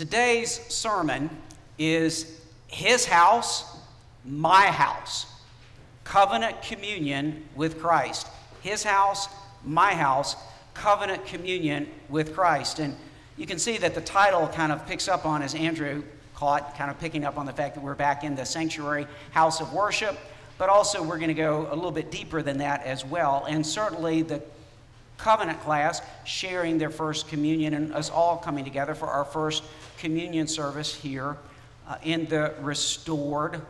Today's sermon is His house, my house. Covenant communion with Christ. His house, my house, covenant communion with Christ. And you can see that the title kind of picks up on, as Andrew caught, kind of picking up on the fact that we're back in the sanctuary house of worship. But also, we're going to go a little bit deeper than that as well. And certainly, the covenant class sharing their first communion and us all coming together for our first communion service here uh, in the restored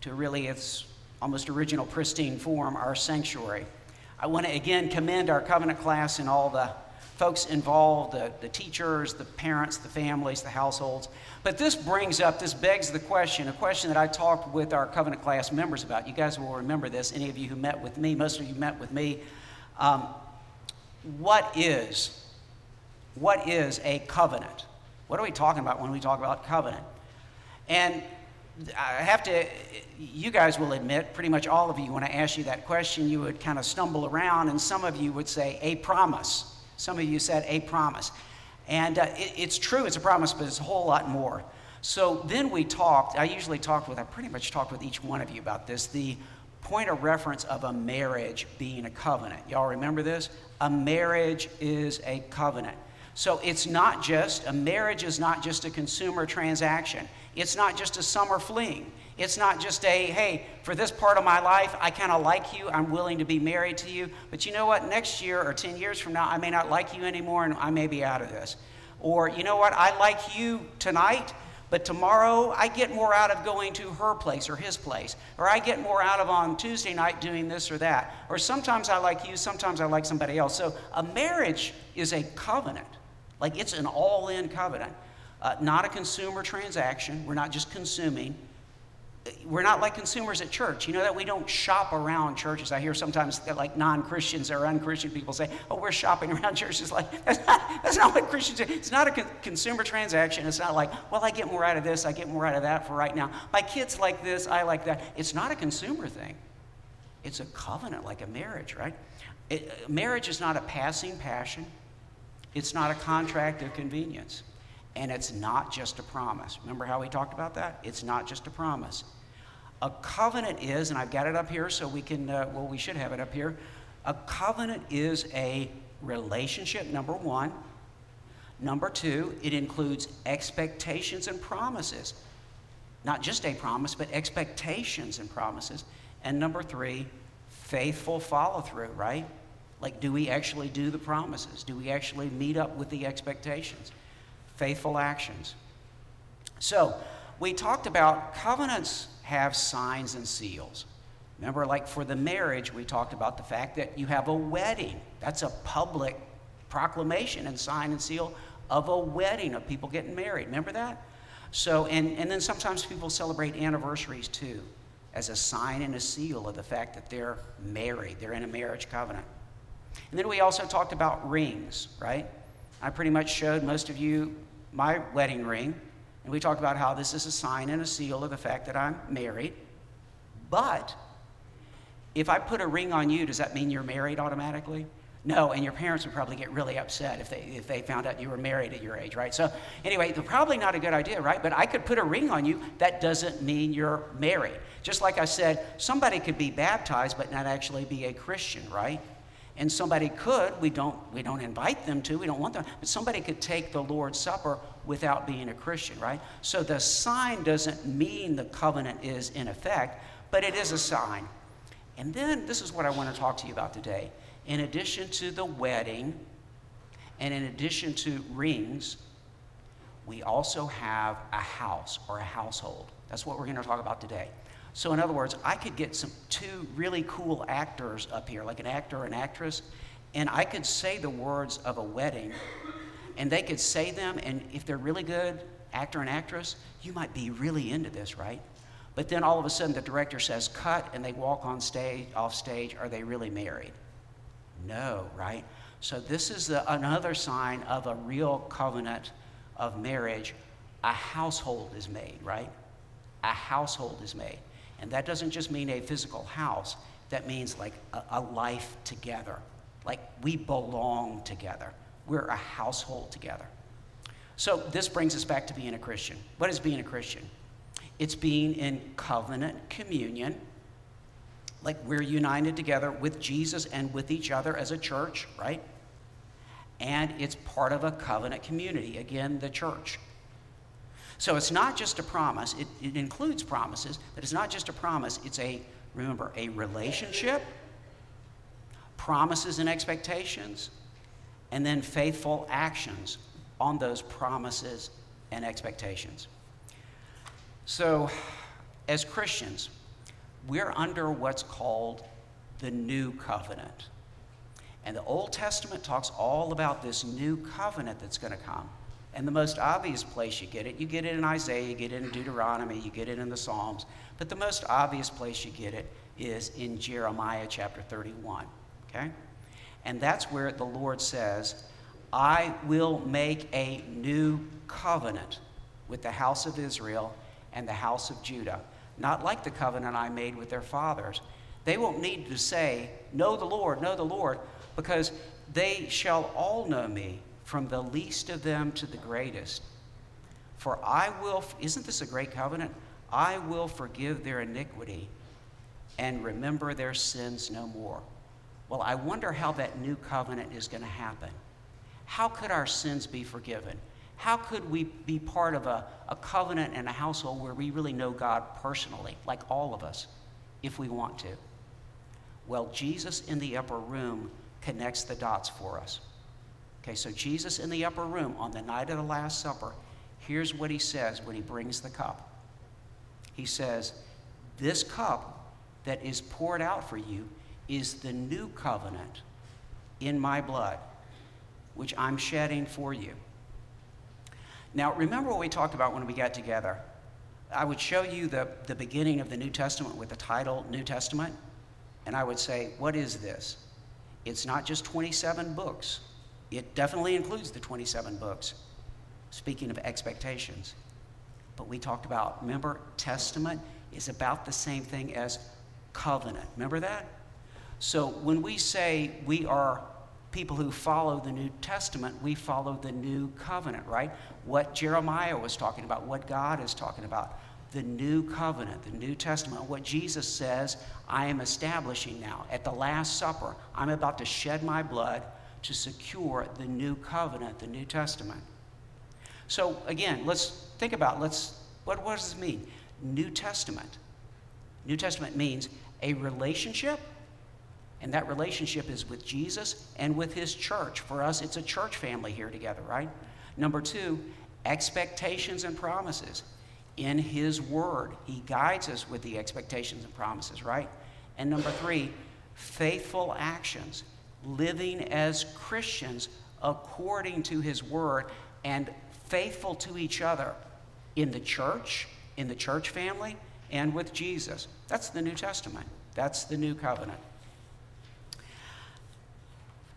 to really its almost original pristine form, our sanctuary. I want to again commend our covenant class and all the folks involved the, the teachers, the parents, the families, the households. But this brings up, this begs the question a question that I talked with our covenant class members about. You guys will remember this, any of you who met with me, most of you met with me. Um, what is what is a covenant? What are we talking about when we talk about covenant? And i have to you guys will admit pretty much all of you when i ask you that question you would kind of stumble around and some of you would say a promise. Some of you said a promise. And uh, it, it's true it's a promise but it's a whole lot more. So then we talked i usually talked with i pretty much talked with each one of you about this the point of reference of a marriage being a covenant. Y'all remember this? A marriage is a covenant. So it's not just, a marriage is not just a consumer transaction. It's not just a summer fling. It's not just a, hey, for this part of my life, I kind of like you. I'm willing to be married to you. But you know what? Next year or 10 years from now, I may not like you anymore and I may be out of this. Or, you know what? I like you tonight, but tomorrow, I get more out of going to her place or his place. Or I get more out of on Tuesday night doing this or that. Or sometimes I like you, sometimes I like somebody else. So a marriage is a covenant. Like it's an all in covenant, uh, not a consumer transaction. We're not just consuming, we're not like consumers at church. You know that we don't shop around churches. I hear sometimes that like non-Christians or unchristian people say, "Oh, we're shopping around churches." Like that's not, that's not what Christians do. It's not a con- consumer transaction. It's not like, "Well, I get more out of this, I get more out of that for right now." My kids like this, I like that. It's not a consumer thing. It's a covenant, like a marriage, right? It, uh, marriage is not a passing passion. It's not a contract of convenience. And it's not just a promise. Remember how we talked about that? It's not just a promise. A covenant is, and I've got it up here so we can, uh, well, we should have it up here. A covenant is a relationship, number one. Number two, it includes expectations and promises. Not just a promise, but expectations and promises. And number three, faithful follow through, right? Like, do we actually do the promises? Do we actually meet up with the expectations? faithful actions. So, we talked about covenants have signs and seals. Remember, like for the marriage, we talked about the fact that you have a wedding. That's a public proclamation and sign and seal of a wedding of people getting married. Remember that? So, and, and then sometimes people celebrate anniversaries too as a sign and a seal of the fact that they're married, they're in a marriage covenant. And then we also talked about rings, right? I pretty much showed most of you my wedding ring, and we talked about how this is a sign and a seal of the fact that I'm married. But if I put a ring on you, does that mean you're married automatically? No, and your parents would probably get really upset if they, if they found out you were married at your age, right? So, anyway, probably not a good idea, right? But I could put a ring on you. That doesn't mean you're married. Just like I said, somebody could be baptized but not actually be a Christian, right? And somebody could, we don't, we don't invite them to, we don't want them, but somebody could take the Lord's Supper without being a Christian, right? So the sign doesn't mean the covenant is in effect, but it is a sign. And then this is what I want to talk to you about today. In addition to the wedding, and in addition to rings, we also have a house or a household. That's what we're going to talk about today. So, in other words, I could get some two really cool actors up here, like an actor or an actress, and I could say the words of a wedding, and they could say them, and if they're really good, actor and actress, you might be really into this, right? But then all of a sudden the director says cut and they walk on stage, off stage. Are they really married? No, right? So this is the, another sign of a real covenant of marriage. A household is made, right? A household is made. And that doesn't just mean a physical house, that means like a, a life together. Like we belong together, we're a household together. So this brings us back to being a Christian. What is being a Christian? It's being in covenant communion, like we're united together with Jesus and with each other as a church, right? And it's part of a covenant community, again, the church. So it's not just a promise, it, it includes promises, but it's not just a promise, it's a, remember, a relationship, promises and expectations, and then faithful actions on those promises and expectations. So, as Christians, we're under what's called the new covenant. And the Old Testament talks all about this new covenant that's going to come. And the most obvious place you get it, you get it in Isaiah, you get it in Deuteronomy, you get it in the Psalms. But the most obvious place you get it is in Jeremiah chapter 31. Okay? And that's where the Lord says, I will make a new covenant with the house of Israel and the house of Judah, not like the covenant I made with their fathers. They won't need to say, Know the Lord, know the Lord, because they shall all know me, from the least of them to the greatest. For I will, isn't this a great covenant? I will forgive their iniquity and remember their sins no more. Well, I wonder how that new covenant is going to happen. How could our sins be forgiven? How could we be part of a, a covenant and a household where we really know God personally, like all of us, if we want to? Well, Jesus in the upper room connects the dots for us. Okay, so Jesus in the upper room on the night of the Last Supper, here's what he says when he brings the cup. He says, This cup that is poured out for you is the new covenant in my blood, which I'm shedding for you. Now, remember what we talked about when we got together? I would show you the, the beginning of the New Testament with the title New Testament, and I would say, What is this? It's not just 27 books. It definitely includes the 27 books, speaking of expectations. But we talked about, remember, testament is about the same thing as covenant. Remember that? So when we say we are people who follow the New Testament, we follow the new covenant, right? What Jeremiah was talking about, what God is talking about. The new covenant, the New Testament, what Jesus says, I am establishing now. At the Last Supper, I'm about to shed my blood to secure the new covenant, the New Testament. So again, let's think about let's what, what does this mean? New Testament. New Testament means a relationship, and that relationship is with Jesus and with his church. For us, it's a church family here together, right? Number two, expectations and promises. In his word, he guides us with the expectations and promises, right? And number three, faithful actions living as Christians according to his word and faithful to each other in the church, in the church family, and with Jesus. That's the New Testament. That's the new covenant.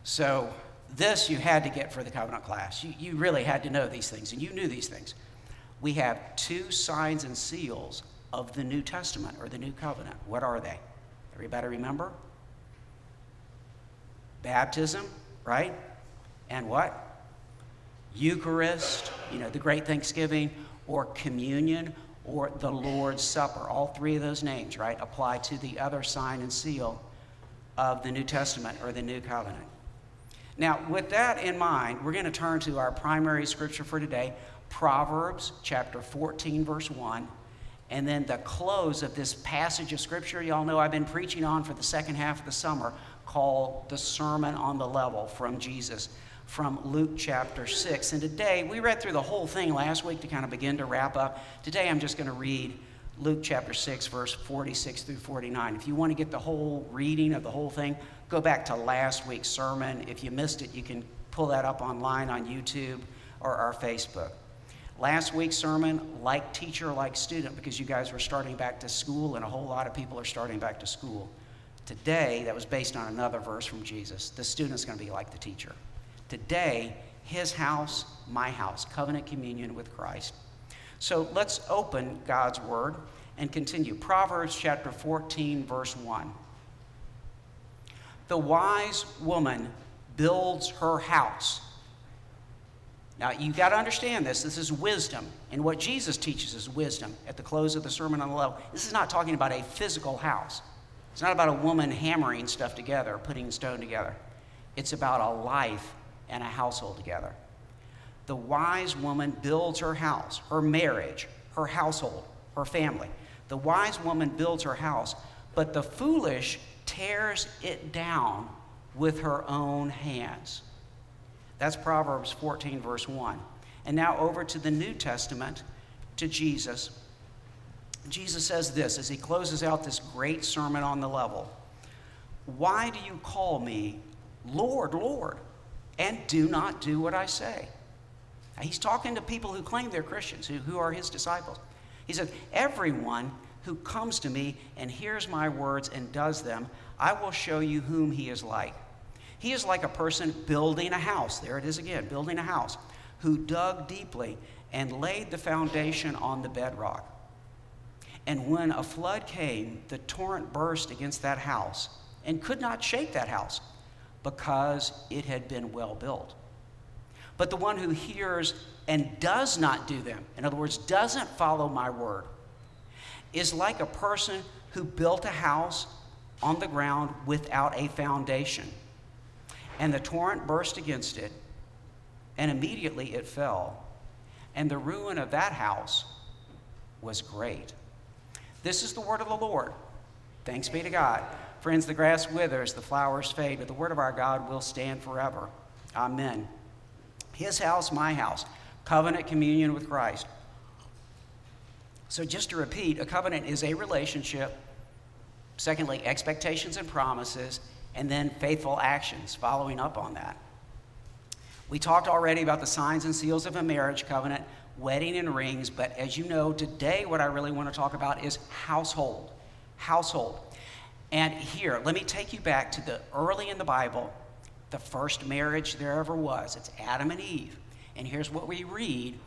So, this you had to get for the covenant class. You, you really had to know these things, and you knew these things. We have two signs and seals of the New Testament or the new covenant. What are they? Everybody remember? Baptism, right? And what? Eucharist, you know, the Great Thanksgiving, or communion, or the Lord's Supper. All three of those names, right, apply to the other sign and seal of the New Testament or the New Covenant. Now, with that in mind, we're going to turn to our primary scripture for today, Proverbs chapter 14, verse 1. And then the close of this passage of scripture, y'all know I've been preaching on for the second half of the summer called the Sermon on the Level from Jesus from Luke chapter 6. And today, we read through the whole thing last week to kind of begin to wrap up. Today, I'm just going to read Luke chapter 6, verse 46 through 49. If you want to get the whole reading of the whole thing, go back to last week's sermon. If you missed it, you can pull that up online on YouTube or our Facebook. Last week's sermon, like teacher, like student, because you guys were starting back to school, and a whole lot of people are starting back to school. Today, that was based on another verse from Jesus. The student's going to be like the teacher. Today, his house, my house, covenant communion with Christ. So let's open God's word and continue. Proverbs chapter 14, verse 1. The wise woman builds her house. Now, you got to understand this. This is wisdom. And what Jesus teaches is wisdom at the close of the Sermon on the Level. This is not talking about a physical house, it's not about a woman hammering stuff together, putting stone together. It's about a life and a household together. The wise woman builds her house, her marriage, her household, her family. The wise woman builds her house, but the foolish tears it down with her own hands. That's Proverbs 14, verse 1. And now over to the New Testament, to Jesus. Jesus says this as he closes out this great sermon on the level Why do you call me Lord, Lord, and do not do what I say? Now, he's talking to people who claim they're Christians, who, who are his disciples. He said, Everyone who comes to me and hears my words and does them, I will show you whom he is like. He is like a person building a house. There it is again, building a house, who dug deeply and laid the foundation on the bedrock. And when a flood came, the torrent burst against that house and could not shake that house because it had been well built. But the one who hears and does not do them, in other words, doesn't follow my word, is like a person who built a house on the ground without a foundation. And the torrent burst against it, and immediately it fell. And the ruin of that house was great. This is the word of the Lord. Thanks be to God. Friends, the grass withers, the flowers fade, but the word of our God will stand forever. Amen. His house, my house. Covenant communion with Christ. So, just to repeat, a covenant is a relationship. Secondly, expectations and promises and then faithful actions following up on that. We talked already about the signs and seals of a marriage covenant, wedding and rings, but as you know, today what I really want to talk about is household. Household. And here, let me take you back to the early in the Bible, the first marriage there ever was. It's Adam and Eve. And here's what we read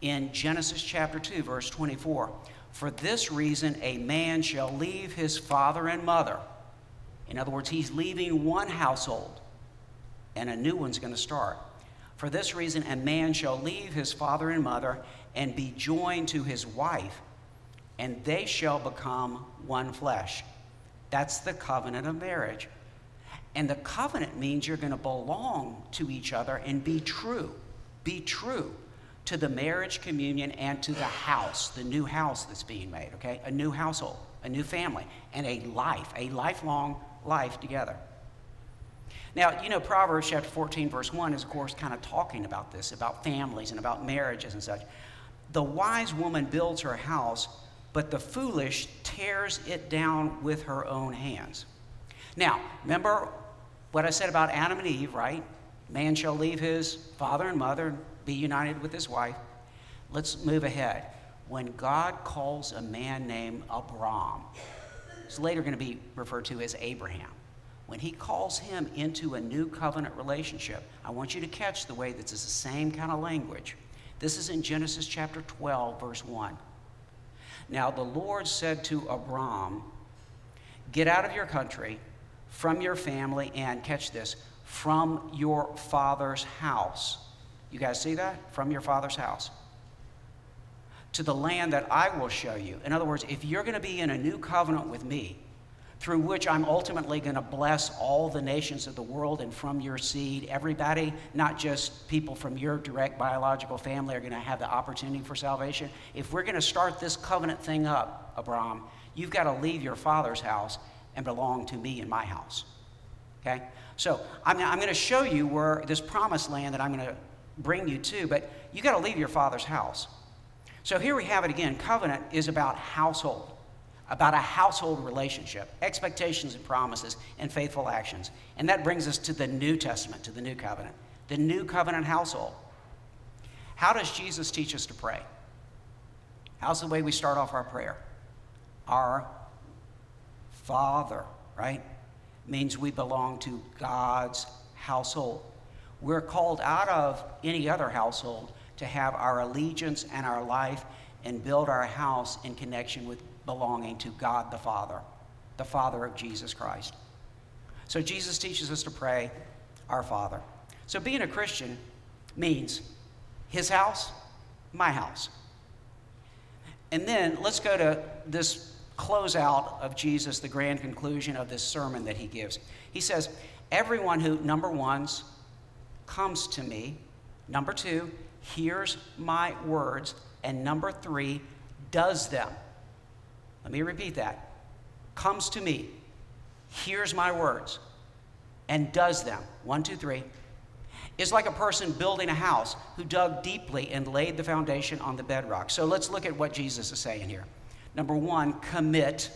in Genesis chapter 2, verse 24. For this reason, a man shall leave his father and mother in other words, he's leaving one household and a new one's going to start. For this reason, a man shall leave his father and mother and be joined to his wife, and they shall become one flesh. That's the covenant of marriage. And the covenant means you're going to belong to each other and be true. Be true to the marriage communion and to the house, the new house that's being made, okay? A new household, a new family, and a life, a lifelong life together. Now, you know, Proverbs chapter 14, verse 1 is, of course, kind of talking about this, about families and about marriages and such. The wise woman builds her house, but the foolish tears it down with her own hands. Now, remember what I said about Adam and Eve, right? Man shall leave his father and mother and be united with his wife. Let's move ahead. When God calls a man named Abram, is later going to be referred to as Abraham. When he calls him into a new covenant relationship, I want you to catch the way this is the same kind of language. This is in Genesis chapter 12, verse 1. Now the Lord said to Abram, Get out of your country, from your family, and catch this, from your father's house. You guys see that? From your father's house to the land that I will show you. In other words, if you're going to be in a new covenant with me, through which I'm ultimately going to bless all the nations of the world and from your seed, everybody, not just people from your direct biological family, are going to have the opportunity for salvation. If we're going to start this covenant thing up, Abram, you've got to leave your father's house and belong to me and my house. Okay? So I'm, I'm going to show you where this promised land that I'm going to bring you to, but you got to leave your father's house. So here we have it again. Covenant is about household, about a household relationship, expectations and promises, and faithful actions. And that brings us to the New Testament, to the New Covenant, the New Covenant household. How does Jesus teach us to pray? How's the way we start off our prayer? Our Father, right? Means we belong to God's household. We're called out of any other household to have our allegiance and our life and build our house in connection with belonging to God the Father, the Father of Jesus Christ. So Jesus teaches us to pray, Our Father. So being a Christian means His house, my house. And then let's go to this closeout of Jesus, the grand conclusion of this sermon that he gives. He says, Everyone who, number ones, comes to me, number two, hears my words, and number three, does them. Let me repeat that. Comes to me, hears my words, and does them. One, two, three. Is like a person building a house who dug deeply and laid the foundation on the bedrock. So let's look at what Jesus is saying here. Number one, commit.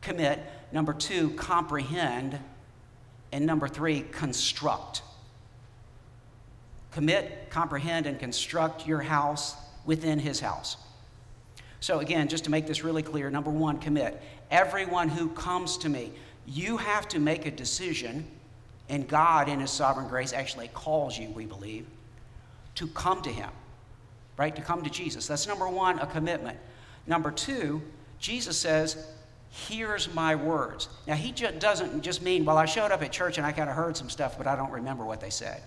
Commit. Number two, comprehend. And number three, construct. Commit, comprehend, and construct your house within his house. So, again, just to make this really clear number one, commit. Everyone who comes to me, you have to make a decision, and God, in his sovereign grace, actually calls you, we believe, to come to him, right? To come to Jesus. That's number one, a commitment. Number two, Jesus says, Here's my words. Now, he just doesn't just mean, well, I showed up at church and I kind of heard some stuff, but I don't remember what they said.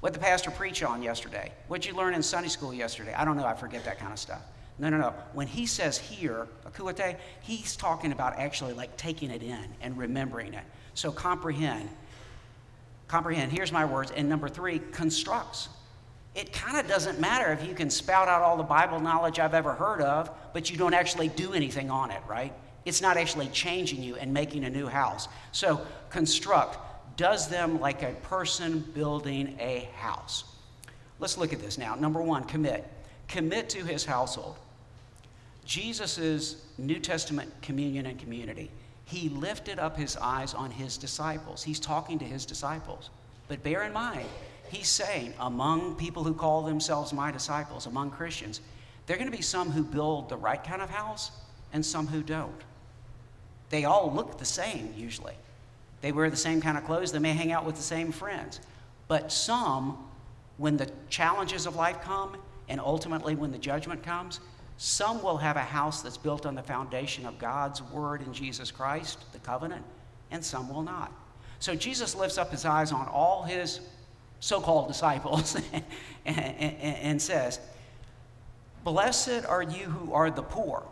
What the pastor preached on yesterday? What'd you learn in Sunday school yesterday? I don't know. I forget that kind of stuff. No, no, no. When he says here, akuate, he's talking about actually like taking it in and remembering it. So comprehend. Comprehend. Here's my words. And number three, constructs it kind of doesn't matter if you can spout out all the Bible knowledge I've ever heard of, but you don't actually do anything on it, right? It's not actually changing you and making a new house. So, construct does them like a person building a house. Let's look at this now. Number one, commit. Commit to his household. Jesus' New Testament communion and community. He lifted up his eyes on his disciples. He's talking to his disciples. But bear in mind, he's saying among people who call themselves my disciples, among Christians, there are going to be some who build the right kind of house and some who don't. They all look the same usually. They wear the same kind of clothes, they may hang out with the same friends. But some, when the challenges of life come and ultimately when the judgment comes, some will have a house that's built on the foundation of God's word in Jesus Christ, the covenant, and some will not. So Jesus lifts up his eyes on all his so called disciples and, and, and, says, Blessed are you who are the poor,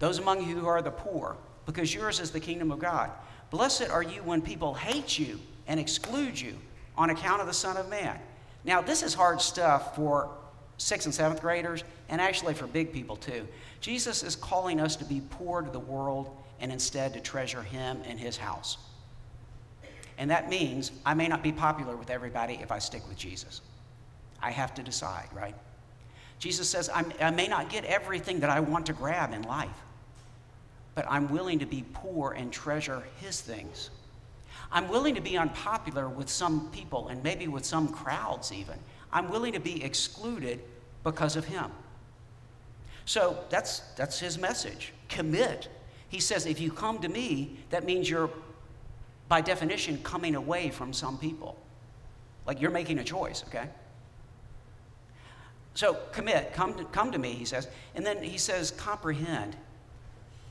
those among you who are the poor, because yours is the kingdom of God. Blessed are you when people hate you and exclude you on account of the Son of Man. Now, this is hard stuff for sixth and seventh graders, and actually for big people too. Jesus is calling us to be poor to the world and instead to treasure Him and His house. And that means I may not be popular with everybody if I stick with Jesus. I have to decide, right? Jesus says, i may not get everything that I want to grab in life, but I'm willing to be poor and treasure His things. I'm willing to be unpopular with some people and maybe with some crowds, even. I'm willing to be excluded because of Him. So that's, that's His message. Commit. He says, if you come to me, that means you're by definition, coming away from some people. Like you're making a choice, okay? So commit, come to, come to me, he says. And then he says, comprehend.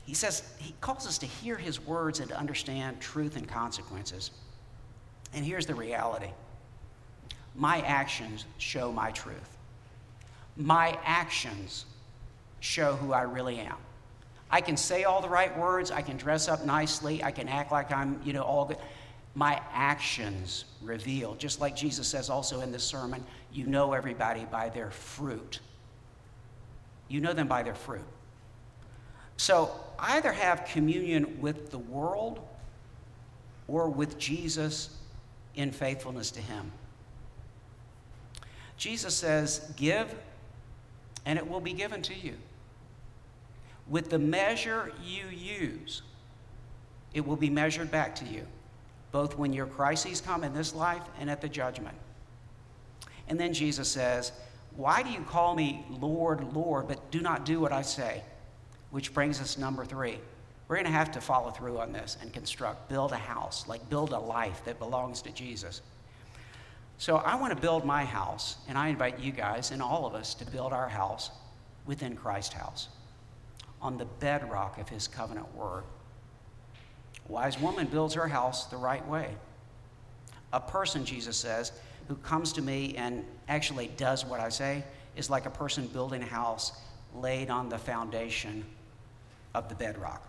He says, he calls us to hear his words and to understand truth and consequences. And here's the reality my actions show my truth. My actions show who I really am. I can say all the right words, I can dress up nicely, I can act like I'm, you know, all good. My actions reveal, just like Jesus says also in this sermon, you know everybody by their fruit. You know them by their fruit. So either have communion with the world or with Jesus in faithfulness to Him. Jesus says, Give, and it will be given to you. With the measure you use, it will be measured back to you, both when your crises come in this life and at the judgment. And then Jesus says, Why do you call me Lord, Lord, but do not do what I say? Which brings us number three. We're going to have to follow through on this and construct, build a house, like build a life that belongs to Jesus. So I want to build my house, and I invite you guys and all of us to build our house within Christ's house on the bedrock of his covenant word. A wise woman builds her house the right way. A person, Jesus says, who comes to me and actually does what I say is like a person building a house laid on the foundation of the bedrock.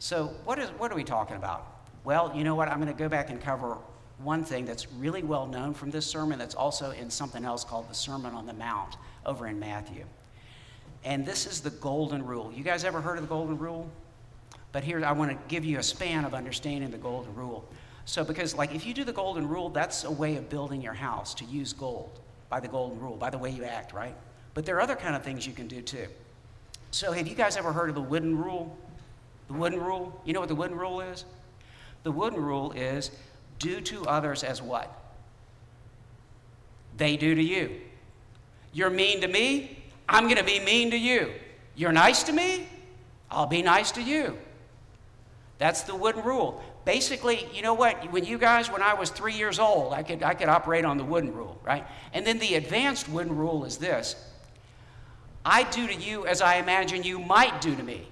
So, what, is, what are we talking about? Well, you know what? I'm going to go back and cover one thing that's really well known from this sermon that's also in something else called the Sermon on the Mount over in Matthew. And this is the golden rule. You guys ever heard of the golden rule? But here I want to give you a span of understanding the golden rule. So, because, like, if you do the golden rule, that's a way of building your house to use gold by the golden rule, by the way you act, right? But there are other kind of things you can do too. So, have you guys ever heard of the wooden rule? The wooden rule? You know what the wooden rule is? The wooden rule is do to others as what? They do to you. You're mean to me, I'm going to be mean to you. You're nice to me, I'll be nice to you. That's the wooden rule. Basically, you know what? When you guys, when I was three years old, I could, I could operate on the wooden rule, right? And then the advanced wooden rule is this I do to you as I imagine you might do to me.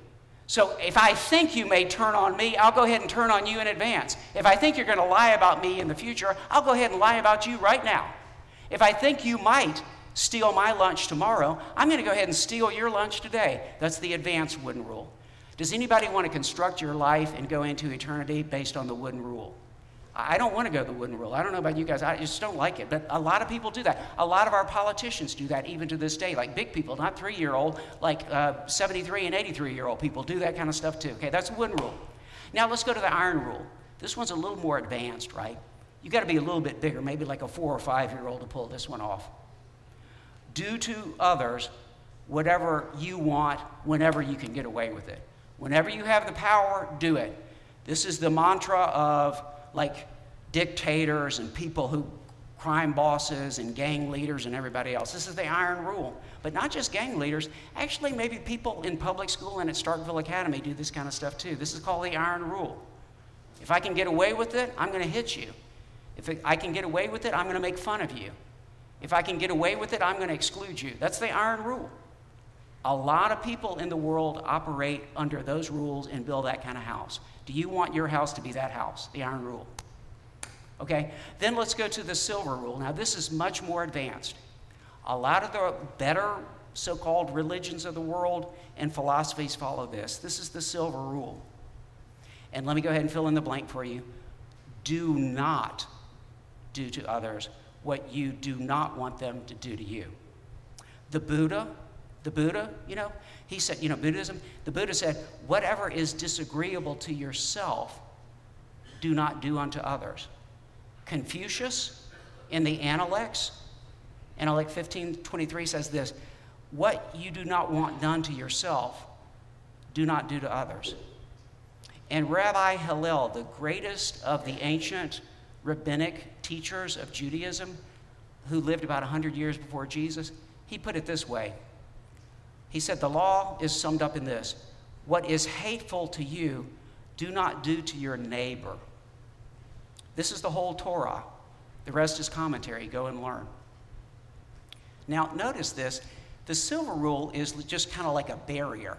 So if I think you may turn on me, I'll go ahead and turn on you in advance. If I think you're going to lie about me in the future, I'll go ahead and lie about you right now. If I think you might steal my lunch tomorrow, I'm going to go ahead and steal your lunch today. That's the advanced wooden rule. Does anybody want to construct your life and go into eternity based on the wooden rule? I don't want to go the wooden rule. I don't know about you guys. I just don't like it. But a lot of people do that. A lot of our politicians do that even to this day. Like big people, not three year old, like uh, 73 and 83 year old people do that kind of stuff too. Okay, that's the wooden rule. Now let's go to the iron rule. This one's a little more advanced, right? You got to be a little bit bigger, maybe like a four or five year old to pull this one off. Do to others whatever you want whenever you can get away with it. Whenever you have the power, do it. This is the mantra of like dictators and people who crime bosses and gang leaders and everybody else. This is the iron rule. But not just gang leaders, actually, maybe people in public school and at Starkville Academy do this kind of stuff too. This is called the iron rule. If I can get away with it, I'm going to hit you. If I can get away with it, I'm going to make fun of you. If I can get away with it, I'm going to exclude you. That's the iron rule. A lot of people in the world operate under those rules and build that kind of house. Do you want your house to be that house, the iron rule? Okay, then let's go to the silver rule. Now, this is much more advanced. A lot of the better so called religions of the world and philosophies follow this. This is the silver rule. And let me go ahead and fill in the blank for you. Do not do to others what you do not want them to do to you. The Buddha, the Buddha, you know, he said, you know, Buddhism, the Buddha said, whatever is disagreeable to yourself, do not do unto others. Confucius in the Analects, Analect 1523 says this What you do not want done to yourself, do not do to others. And Rabbi Hillel, the greatest of the ancient rabbinic teachers of Judaism, who lived about 100 years before Jesus, he put it this way. He said, The law is summed up in this What is hateful to you, do not do to your neighbor. This is the whole Torah. The rest is commentary. Go and learn. Now, notice this the silver rule is just kind of like a barrier.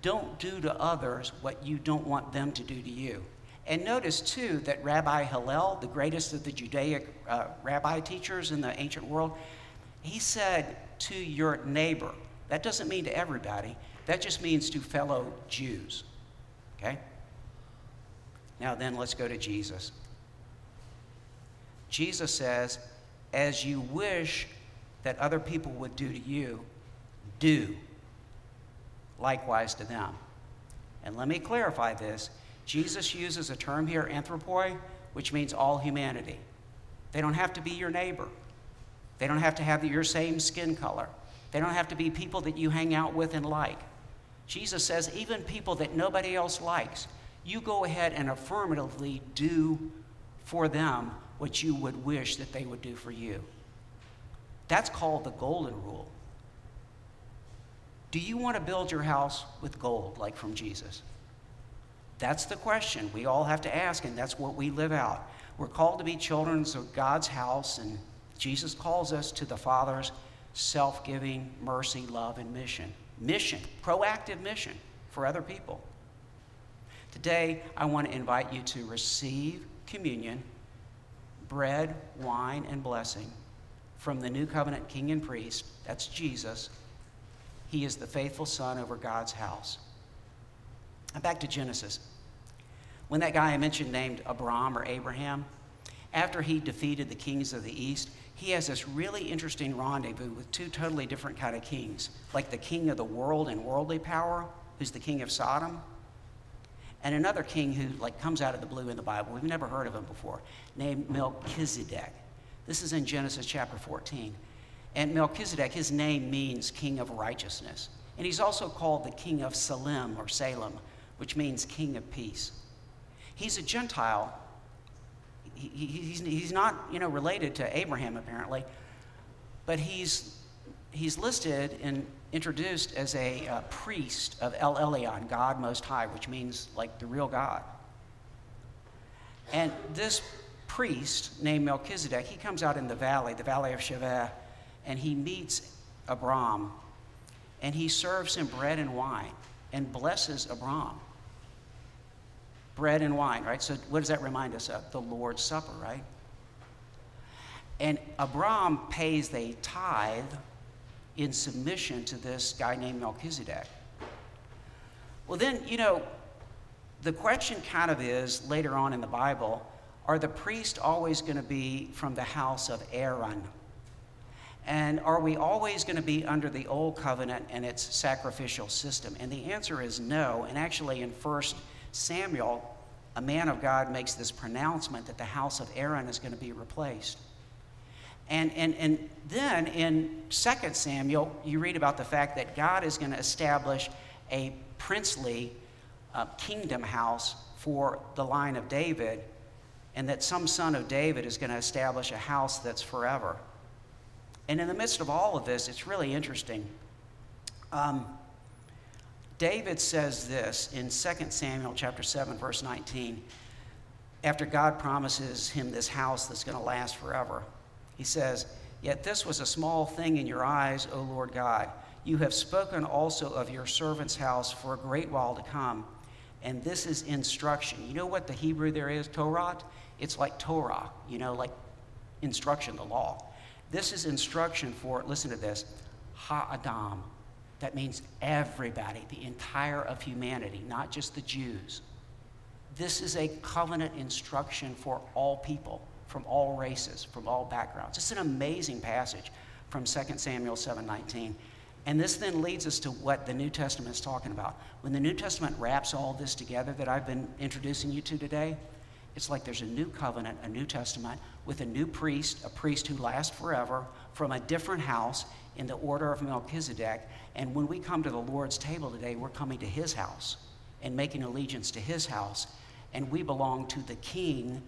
Don't do to others what you don't want them to do to you. And notice too that Rabbi Hillel, the greatest of the Judaic uh, rabbi teachers in the ancient world, he said to your neighbor. That doesn't mean to everybody, that just means to fellow Jews. Okay? Now then, let's go to Jesus. Jesus says, as you wish that other people would do to you, do likewise to them. And let me clarify this. Jesus uses a term here, anthropoi, which means all humanity. They don't have to be your neighbor. They don't have to have your same skin color. They don't have to be people that you hang out with and like. Jesus says, even people that nobody else likes, you go ahead and affirmatively do for them what you would wish that they would do for you. That's called the golden rule. Do you want to build your house with gold, like from Jesus? That's the question we all have to ask, and that's what we live out. We're called to be children of God's house, and Jesus calls us to the Father's self giving mercy, love, and mission. Mission, proactive mission for other people. Today, I want to invite you to receive communion bread, wine, and blessing from the new covenant king and priest, that's Jesus. He is the faithful son over God's house. And back to Genesis. When that guy I mentioned named Abram or Abraham, after he defeated the kings of the east, he has this really interesting rendezvous with two totally different kind of kings, like the king of the world and worldly power, who's the king of Sodom, and another king who like comes out of the blue in the Bible. We've never heard of him before, named Melchizedek. This is in Genesis chapter 14. And Melchizedek, his name means king of righteousness. And he's also called the king of Salem or Salem, which means king of peace. He's a Gentile he, he's, he's not you know, related to Abraham, apparently, but he's, he's listed and introduced as a uh, priest of El Elyon, God Most High, which means like the real God. And this priest named Melchizedek, he comes out in the valley, the valley of Shaveh, and he meets Abram, and he serves him bread and wine and blesses Abram bread and wine, right? So, what does that remind us of? The Lord's Supper, right? And Abram pays the tithe in submission to this guy named Melchizedek. Well, then, you know, the question kind of is later on in the Bible are the priests always going to be from the house of Aaron? And are we always going to be under the old covenant and its sacrificial system? And the answer is no. And actually, in First Samuel, a man of God makes this pronouncement that the house of Aaron is going to be replaced. And, and, and then in 2 Samuel, you read about the fact that God is going to establish a princely uh, kingdom house for the line of David, and that some son of David is going to establish a house that's forever. And in the midst of all of this, it's really interesting. Um, David says this in 2 Samuel chapter 7 verse 19 after God promises him this house that's going to last forever. He says, "Yet this was a small thing in your eyes, O Lord God. You have spoken also of your servant's house for a great while to come, and this is instruction." You know what the Hebrew there is, Torah? It's like Torah, you know, like instruction, the law. This is instruction for, listen to this, Ha-Adam, that means everybody, the entire of humanity, not just the Jews. This is a covenant instruction for all people, from all races, from all backgrounds. It's an amazing passage from 2 Samuel 7:19. And this then leads us to what the New Testament is talking about. When the New Testament wraps all this together that I've been introducing you to today, it's like there's a new covenant, a New Testament, with a new priest, a priest who lasts forever, from a different house in the order of Melchizedek. And when we come to the Lord's table today, we're coming to his house and making allegiance to his house. And we belong to the king,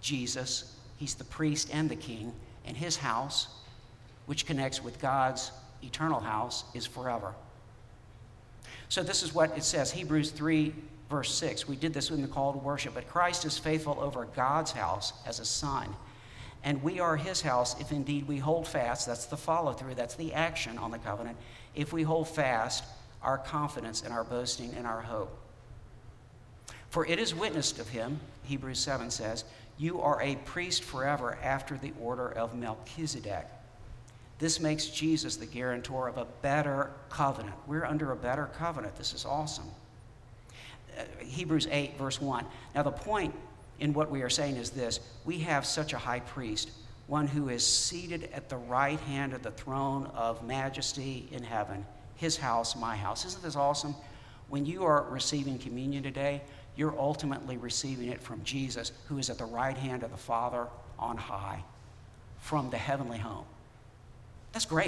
Jesus. He's the priest and the king. And his house, which connects with God's eternal house, is forever. So this is what it says Hebrews 3, verse 6. We did this in the call to worship. But Christ is faithful over God's house as a son and we are his house if indeed we hold fast. That's the follow through, that's the action on the covenant. If we hold fast our confidence and our boasting and our hope. For it is witnessed of him, Hebrews 7 says, you are a priest forever after the order of Melchizedek. This makes Jesus the guarantor of a better covenant. We're under a better covenant. This is awesome. Uh, Hebrews 8, verse 1. Now, the point in what we are saying is this we have such a high priest, one who is seated at the right hand of the throne of majesty in heaven, his house, my house. Isn't this awesome? When you are receiving communion today, you're ultimately receiving it from Jesus, who is at the right hand of the Father on high, from the heavenly home. That's great.